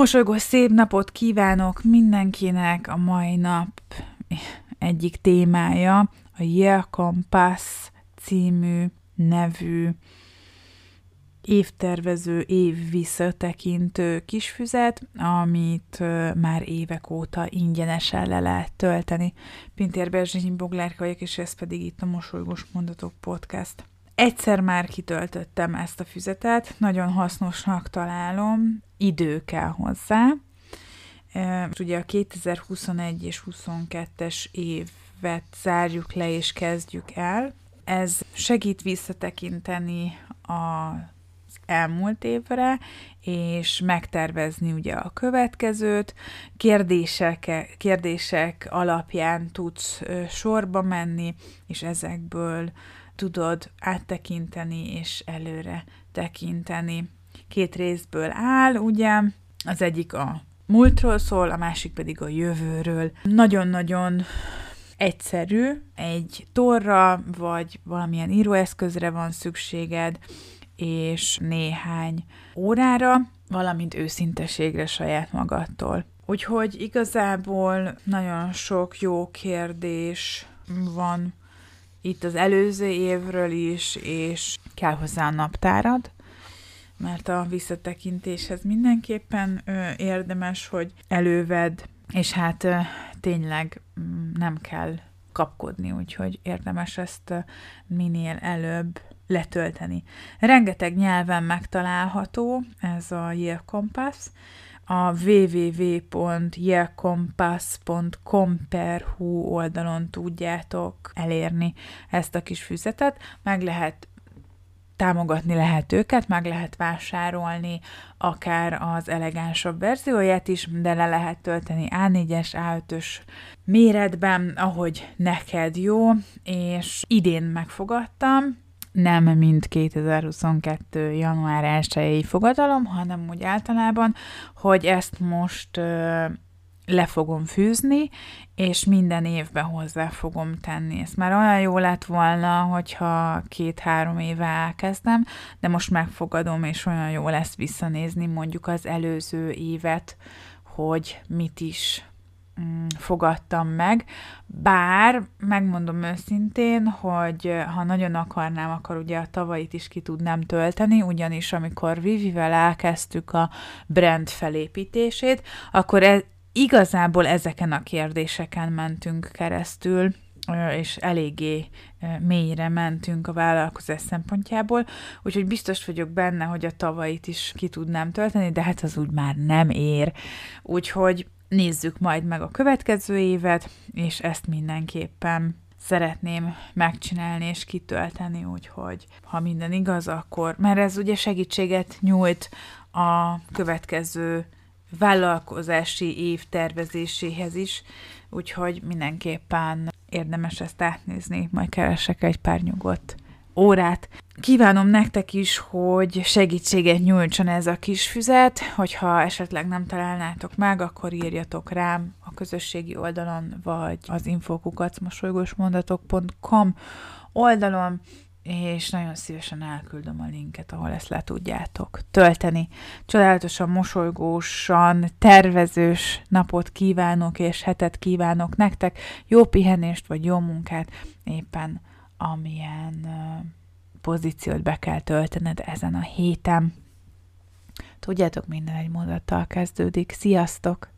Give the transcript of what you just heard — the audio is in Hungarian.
Mosolygós szép napot kívánok mindenkinek! A mai nap egyik témája a Year Compass című nevű évtervező, év visszatekintő kisfüzet, amit már évek óta ingyenesen le lehet tölteni. Pintér Berzsényi Boglárka vagyok, és ez pedig itt a Mosolygós Mondatok Podcast. Egyszer már kitöltöttem ezt a füzetet, nagyon hasznosnak találom, idő kell hozzá. Ugye a 2021 és 22-es évet zárjuk le és kezdjük el. Ez segít visszatekinteni a elmúlt évre, és megtervezni ugye a következőt. Kérdések, kérdések alapján tudsz sorba menni, és ezekből tudod áttekinteni és előre tekinteni. Két részből áll, ugye, az egyik a múltról szól, a másik pedig a jövőről. Nagyon-nagyon egyszerű, egy torra vagy valamilyen íróeszközre van szükséged, és néhány órára, valamint őszinteségre saját magadtól. Úgyhogy igazából nagyon sok jó kérdés van itt az előző évről is, és kell hozzá a naptárad, mert a visszatekintéshez mindenképpen érdemes, hogy előved, és hát tényleg mm, nem kell kapkodni, úgyhogy érdemes ezt minél előbb letölteni. Rengeteg nyelven megtalálható ez a Year Compass, a www.yearcompass.com per oldalon tudjátok elérni ezt a kis füzetet, meg lehet támogatni lehet őket, meg lehet vásárolni akár az elegánsabb verzióját is, de le lehet tölteni A4-es, A5-ös méretben, ahogy neked jó, és idén megfogadtam, nem mint 2022. január 1-i fogadalom, hanem úgy általában, hogy ezt most le fogom fűzni, és minden évben hozzá fogom tenni. Ez már olyan jó lett volna, hogyha két-három éve elkezdem, de most megfogadom, és olyan jó lesz visszanézni mondjuk az előző évet, hogy mit is Mm, fogadtam meg, bár megmondom őszintén, hogy ha nagyon akarnám, akkor ugye a tavait is ki tudnám tölteni, ugyanis amikor Vivivel elkezdtük a brand felépítését, akkor ez, igazából ezeken a kérdéseken mentünk keresztül, és eléggé mélyre mentünk a vállalkozás szempontjából, úgyhogy biztos vagyok benne, hogy a tavait is ki tudnám tölteni, de hát az úgy már nem ér. Úgyhogy nézzük majd meg a következő évet, és ezt mindenképpen szeretném megcsinálni és kitölteni, úgyhogy ha minden igaz, akkor, mert ez ugye segítséget nyújt a következő vállalkozási év tervezéséhez is, úgyhogy mindenképpen érdemes ezt átnézni, majd keresek egy pár nyugodt órát. Kívánom nektek is, hogy segítséget nyújtson ez a kis füzet, hogyha esetleg nem találnátok meg, akkor írjatok rám a közösségi oldalon, vagy az infokukacmosolygósmondatok.com oldalon, és nagyon szívesen elküldöm a linket, ahol ezt le tudjátok tölteni. Csodálatosan, mosolygósan, tervezős napot kívánok, és hetet kívánok nektek, jó pihenést, vagy jó munkát, éppen amilyen pozíciót be kell töltened ezen a héten. Tudjátok, minden egy mondattal kezdődik. Sziasztok!